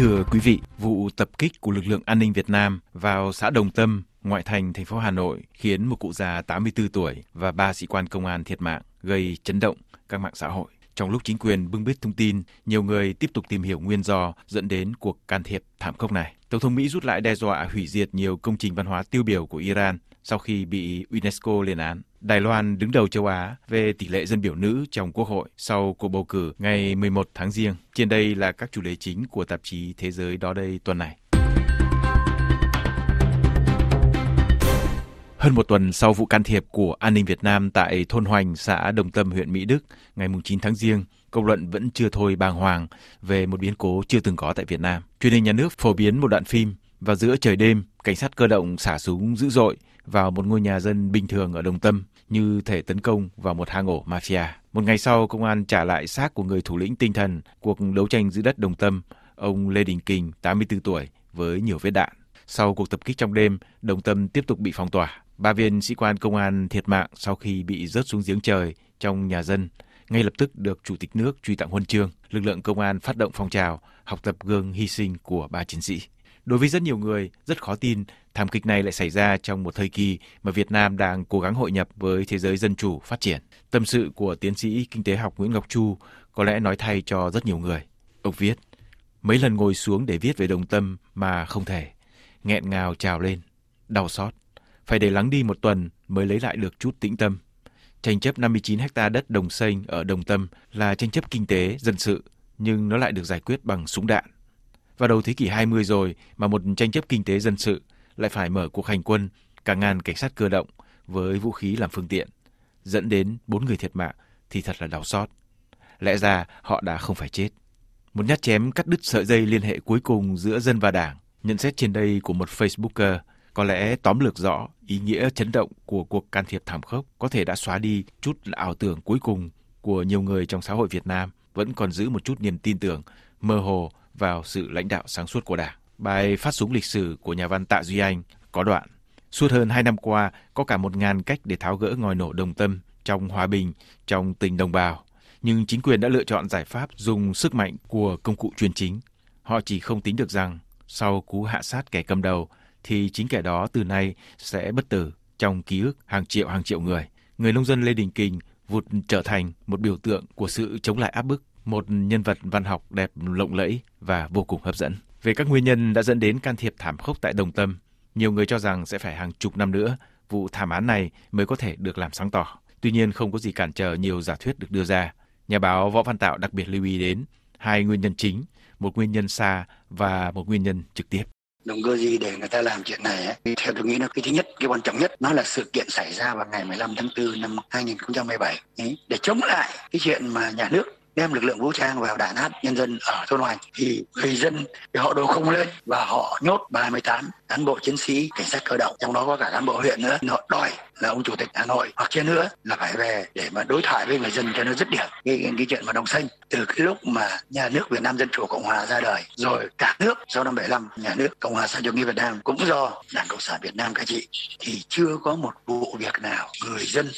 thưa quý vị, vụ tập kích của lực lượng an ninh Việt Nam vào xã Đồng Tâm, ngoại thành thành phố Hà Nội khiến một cụ già 84 tuổi và ba sĩ quan công an thiệt mạng, gây chấn động các mạng xã hội. Trong lúc chính quyền bưng bít thông tin, nhiều người tiếp tục tìm hiểu nguyên do dẫn đến cuộc can thiệp thảm khốc này. Tổng thống Mỹ rút lại đe dọa hủy diệt nhiều công trình văn hóa tiêu biểu của Iran sau khi bị UNESCO lên án. Đài Loan đứng đầu châu Á về tỷ lệ dân biểu nữ trong Quốc hội sau cuộc bầu cử ngày 11 tháng Giêng. Trên đây là các chủ đề chính của tạp chí Thế giới đó đây tuần này. Hơn một tuần sau vụ can thiệp của an ninh Việt Nam tại thôn Hoành, xã Đồng Tâm, huyện Mỹ Đức, ngày 9 tháng Giêng, công luận vẫn chưa thôi bàng hoàng về một biến cố chưa từng có tại Việt Nam. Truyền hình nhà nước phổ biến một đoạn phim vào giữa trời đêm, cảnh sát cơ động xả súng dữ dội vào một ngôi nhà dân bình thường ở Đồng Tâm như thể tấn công vào một hang ổ mafia. Một ngày sau, công an trả lại xác của người thủ lĩnh tinh thần cuộc đấu tranh giữ đất Đồng Tâm, ông Lê Đình Kình, 84 tuổi, với nhiều vết đạn. Sau cuộc tập kích trong đêm, Đồng Tâm tiếp tục bị phong tỏa. Ba viên sĩ quan công an thiệt mạng sau khi bị rớt xuống giếng trời trong nhà dân, ngay lập tức được Chủ tịch nước truy tặng huân chương. Lực lượng công an phát động phong trào học tập gương hy sinh của ba chiến sĩ. Đối với rất nhiều người, rất khó tin thảm kịch này lại xảy ra trong một thời kỳ mà Việt Nam đang cố gắng hội nhập với thế giới dân chủ phát triển. Tâm sự của tiến sĩ kinh tế học Nguyễn Ngọc Chu có lẽ nói thay cho rất nhiều người. Ông viết, mấy lần ngồi xuống để viết về đồng tâm mà không thể, nghẹn ngào trào lên, đau xót. Phải để lắng đi một tuần mới lấy lại được chút tĩnh tâm. Tranh chấp 59 ha đất đồng xanh ở Đồng Tâm là tranh chấp kinh tế, dân sự, nhưng nó lại được giải quyết bằng súng đạn. Vào đầu thế kỷ 20 rồi mà một tranh chấp kinh tế dân sự lại phải mở cuộc hành quân cả ngàn cảnh sát cơ động với vũ khí làm phương tiện, dẫn đến bốn người thiệt mạng thì thật là đau xót. Lẽ ra họ đã không phải chết. Một nhát chém cắt đứt sợi dây liên hệ cuối cùng giữa dân và đảng. Nhận xét trên đây của một Facebooker có lẽ tóm lược rõ ý nghĩa chấn động của cuộc can thiệp thảm khốc có thể đã xóa đi chút ảo tưởng cuối cùng của nhiều người trong xã hội Việt Nam vẫn còn giữ một chút niềm tin tưởng mơ hồ vào sự lãnh đạo sáng suốt của Đảng. Bài phát súng lịch sử của nhà văn Tạ Duy Anh có đoạn Suốt hơn hai năm qua, có cả một ngàn cách để tháo gỡ ngòi nổ đồng tâm trong hòa bình, trong tình đồng bào. Nhưng chính quyền đã lựa chọn giải pháp dùng sức mạnh của công cụ chuyên chính. Họ chỉ không tính được rằng sau cú hạ sát kẻ cầm đầu thì chính kẻ đó từ nay sẽ bất tử trong ký ức hàng triệu hàng triệu người. Người nông dân Lê Đình Kình vụt trở thành một biểu tượng của sự chống lại áp bức, một nhân vật văn học đẹp lộng lẫy và vô cùng hấp dẫn. Về các nguyên nhân đã dẫn đến can thiệp thảm khốc tại Đồng Tâm, nhiều người cho rằng sẽ phải hàng chục năm nữa vụ thảm án này mới có thể được làm sáng tỏ. Tuy nhiên không có gì cản trở nhiều giả thuyết được đưa ra. Nhà báo Võ Văn Tạo đặc biệt lưu ý đến hai nguyên nhân chính, một nguyên nhân xa và một nguyên nhân trực tiếp động cơ gì để người ta làm chuyện này ấy. theo tôi nghĩ là cái thứ nhất cái quan trọng nhất nó là sự kiện xảy ra vào ngày 15 tháng 4 năm 2017 ấy, để chống lại cái chuyện mà nhà nước đem lực lượng vũ trang vào đàn áp nhân dân ở thôn Hoành. Thì người dân thì họ đồ không lên và họ nhốt 38 cán bộ chiến sĩ cảnh sát cơ động. Trong đó có cả cán bộ huyện nữa. Họ đòi là ông chủ tịch Hà Nội. Hoặc trên nữa là phải về để mà đối thoại với người dân cho nó dứt điểm. Cái, cái chuyện mà đồng xanh từ cái lúc mà nhà nước Việt Nam Dân Chủ Cộng Hòa ra đời rồi cả nước sau năm 75 nhà nước Cộng hòa xã chủ nghĩa Việt Nam cũng do Đảng Cộng sản Việt Nam cai trị thì chưa có một vụ việc nào người dân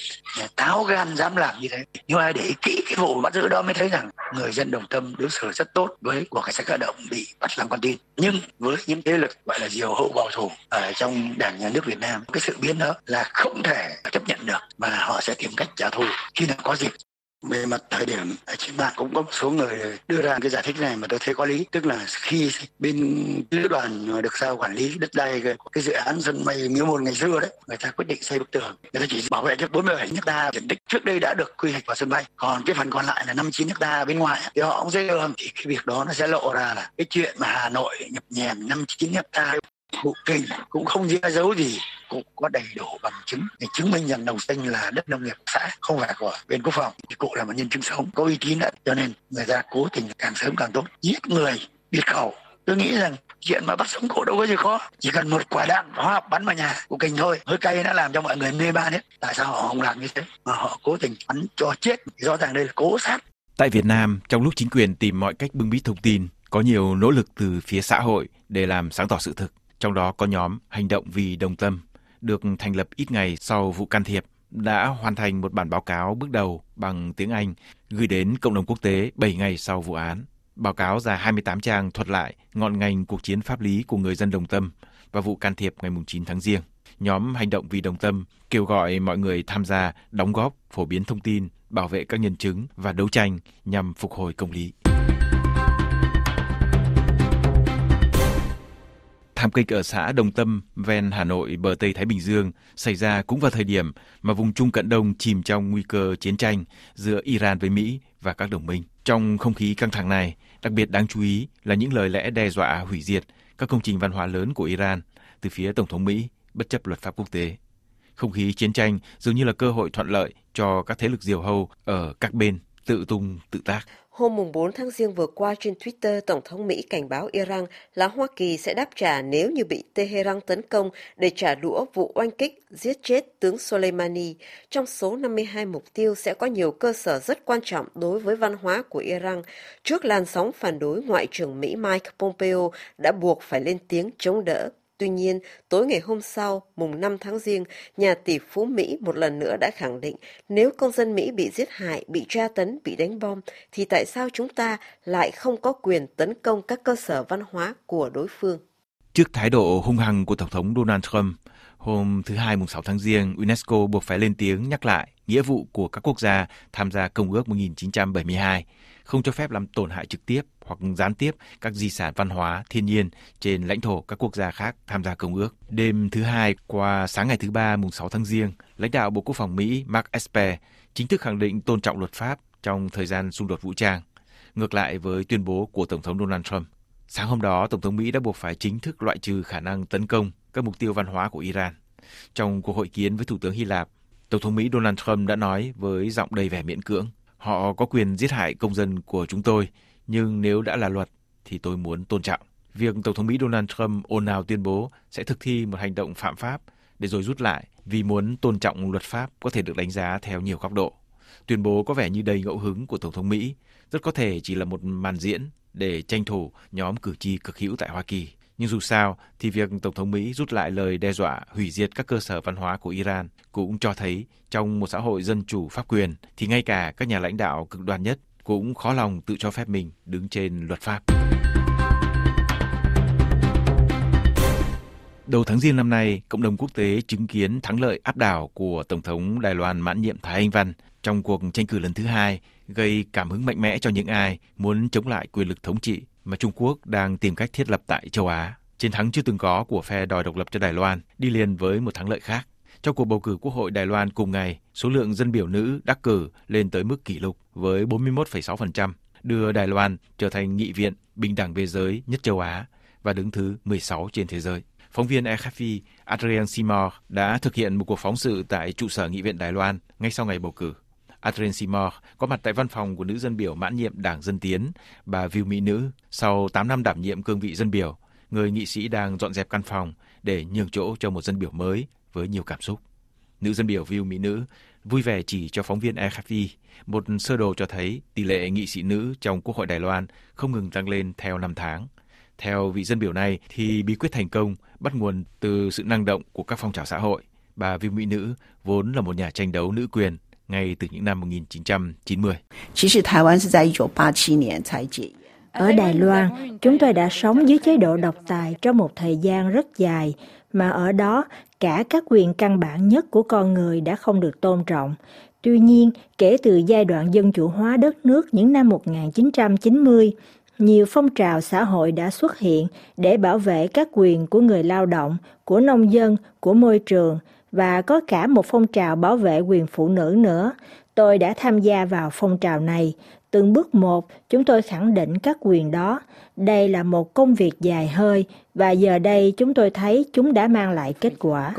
táo gan dám làm như thế. Nhưng ai để ý kỹ cái vụ bắt giữ đó mới thấy rằng người dân đồng tâm đối xử rất tốt với của cảnh sát cơ động bị bắt làm con tin. Nhưng với những thế lực gọi là diều hậu bảo thủ ở trong đảng nhà nước Việt Nam, cái sự biến đó là không thể chấp nhận được và họ sẽ tìm cách trả thù khi nào có dịp về mặt thời điểm à, trên mạng cũng có một số người đưa ra cái giải thích này mà tôi thấy có lý. Tức là khi bên lữ đoàn được giao quản lý đất đai cái, cái dự án sân bay miếu môn ngày xưa đấy người ta quyết định xây bức tường. Người ta chỉ bảo vệ cho 47 hecta diện tích. Trước đây đã được quy hoạch vào sân bay còn cái phần còn lại là 59 hecta bên ngoài thì họ cũng dễ đường thì cái việc đó nó sẽ lộ ra là cái chuyện mà Hà Nội nhập nhèm 59 hecta cụ kinh cũng không che giấu gì, cũng có đầy đủ bằng chứng để chứng minh rằng đồng xanh là đất nông nghiệp xã, không phải của bên quốc phòng. Thì cụ là một nhân chứng sống, có uy tín đấy cho nên người ta cố tình càng sớm càng tốt. Giết người, diệt khẩu. Tôi nghĩ rằng chuyện mà bắt sống cụ đâu có gì khó. Chỉ cần một quả đạn hóa học bắn vào nhà của kinh thôi. Hơi cay đã làm cho mọi người mê man hết. Tại sao họ không làm như thế? Mà họ cố tình bắn cho chết. Rõ ràng đây là cố sát. Tại Việt Nam, trong lúc chính quyền tìm mọi cách bưng bít thông tin, có nhiều nỗ lực từ phía xã hội để làm sáng tỏ sự thực trong đó có nhóm Hành động vì đồng tâm, được thành lập ít ngày sau vụ can thiệp, đã hoàn thành một bản báo cáo bước đầu bằng tiếng Anh gửi đến cộng đồng quốc tế 7 ngày sau vụ án. Báo cáo dài 28 trang thuật lại ngọn ngành cuộc chiến pháp lý của người dân Đồng Tâm và vụ can thiệp ngày 9 tháng Giêng. Nhóm Hành động vì Đồng Tâm kêu gọi mọi người tham gia đóng góp, phổ biến thông tin, bảo vệ các nhân chứng và đấu tranh nhằm phục hồi công lý. Thảm kịch ở xã Đồng Tâm, ven Hà Nội, bờ Tây Thái Bình Dương xảy ra cũng vào thời điểm mà vùng Trung Cận Đông chìm trong nguy cơ chiến tranh giữa Iran với Mỹ và các đồng minh. Trong không khí căng thẳng này, đặc biệt đáng chú ý là những lời lẽ đe dọa hủy diệt các công trình văn hóa lớn của Iran từ phía Tổng thống Mỹ bất chấp luật pháp quốc tế. Không khí chiến tranh dường như là cơ hội thuận lợi cho các thế lực diều hâu ở các bên tự tung tự tác. Hôm 4 tháng Giêng vừa qua trên Twitter, Tổng thống Mỹ cảnh báo Iran là Hoa Kỳ sẽ đáp trả nếu như bị Tehran tấn công để trả đũa vụ oanh kích giết chết tướng Soleimani. Trong số 52 mục tiêu sẽ có nhiều cơ sở rất quan trọng đối với văn hóa của Iran. Trước làn sóng phản đối, Ngoại trưởng Mỹ Mike Pompeo đã buộc phải lên tiếng chống đỡ Tuy nhiên, tối ngày hôm sau, mùng 5 tháng Giêng, nhà tỷ phú Mỹ một lần nữa đã khẳng định nếu công dân Mỹ bị giết hại, bị tra tấn, bị đánh bom, thì tại sao chúng ta lại không có quyền tấn công các cơ sở văn hóa của đối phương? Trước thái độ hung hăng của Tổng thống Donald Trump, hôm thứ Hai mùng 6 tháng Giêng, UNESCO buộc phải lên tiếng nhắc lại nghĩa vụ của các quốc gia tham gia Công ước 1972, không cho phép làm tổn hại trực tiếp hoặc gián tiếp các di sản văn hóa, thiên nhiên trên lãnh thổ các quốc gia khác tham gia công ước. Đêm thứ hai qua sáng ngày thứ ba mùng 6 tháng Giêng, lãnh đạo Bộ Quốc phòng Mỹ Mark Esper chính thức khẳng định tôn trọng luật pháp trong thời gian xung đột vũ trang, ngược lại với tuyên bố của Tổng thống Donald Trump. Sáng hôm đó, Tổng thống Mỹ đã buộc phải chính thức loại trừ khả năng tấn công các mục tiêu văn hóa của Iran. Trong cuộc hội kiến với Thủ tướng Hy Lạp, Tổng thống Mỹ Donald Trump đã nói với giọng đầy vẻ miễn cưỡng, họ có quyền giết hại công dân của chúng tôi nhưng nếu đã là luật thì tôi muốn tôn trọng. Việc Tổng thống Mỹ Donald Trump ồn ào tuyên bố sẽ thực thi một hành động phạm pháp để rồi rút lại vì muốn tôn trọng luật pháp có thể được đánh giá theo nhiều góc độ. Tuyên bố có vẻ như đầy ngẫu hứng của Tổng thống Mỹ, rất có thể chỉ là một màn diễn để tranh thủ nhóm cử tri cực hữu tại Hoa Kỳ. Nhưng dù sao thì việc Tổng thống Mỹ rút lại lời đe dọa hủy diệt các cơ sở văn hóa của Iran cũng cho thấy trong một xã hội dân chủ pháp quyền thì ngay cả các nhà lãnh đạo cực đoan nhất cũng khó lòng tự cho phép mình đứng trên luật pháp. Đầu tháng riêng năm nay, cộng đồng quốc tế chứng kiến thắng lợi áp đảo của Tổng thống Đài Loan mãn nhiệm Thái Anh Văn trong cuộc tranh cử lần thứ hai, gây cảm hứng mạnh mẽ cho những ai muốn chống lại quyền lực thống trị mà Trung Quốc đang tìm cách thiết lập tại châu Á. Chiến thắng chưa từng có của phe đòi độc lập cho Đài Loan đi liền với một thắng lợi khác. Trong cuộc bầu cử Quốc hội Đài Loan cùng ngày, số lượng dân biểu nữ đắc cử lên tới mức kỷ lục với 41,6%, đưa Đài Loan trở thành nghị viện bình đẳng về giới nhất châu Á và đứng thứ 16 trên thế giới. Phóng viên RFI Adrien Seymour đã thực hiện một cuộc phóng sự tại trụ sở Nghị viện Đài Loan ngay sau ngày bầu cử. Adrien Seymour có mặt tại văn phòng của nữ dân biểu mãn nhiệm Đảng Dân Tiến, bà Viu Mỹ Nữ. Sau 8 năm đảm nhiệm cương vị dân biểu, người nghị sĩ đang dọn dẹp căn phòng để nhường chỗ cho một dân biểu mới với nhiều cảm xúc. Nữ dân biểu Viu Mỹ Nữ vui vẻ chỉ cho phóng viên RFI một sơ đồ cho thấy tỷ lệ nghị sĩ nữ trong Quốc hội Đài Loan không ngừng tăng lên theo năm tháng. Theo vị dân biểu này thì bí quyết thành công bắt nguồn từ sự năng động của các phong trào xã hội. Bà Viu Mỹ Nữ vốn là một nhà tranh đấu nữ quyền ngay từ những năm 1990. Ở Đài Loan, chúng tôi đã sống dưới chế độ độc tài trong một thời gian rất dài, mà ở đó cả các quyền căn bản nhất của con người đã không được tôn trọng. Tuy nhiên, kể từ giai đoạn dân chủ hóa đất nước những năm 1990, nhiều phong trào xã hội đã xuất hiện để bảo vệ các quyền của người lao động, của nông dân, của môi trường và có cả một phong trào bảo vệ quyền phụ nữ nữa. Tôi đã tham gia vào phong trào này. Từng bước một, chúng tôi khẳng định các quyền đó. Đây là một công việc dài hơi và giờ đây chúng tôi thấy chúng đã mang lại kết quả.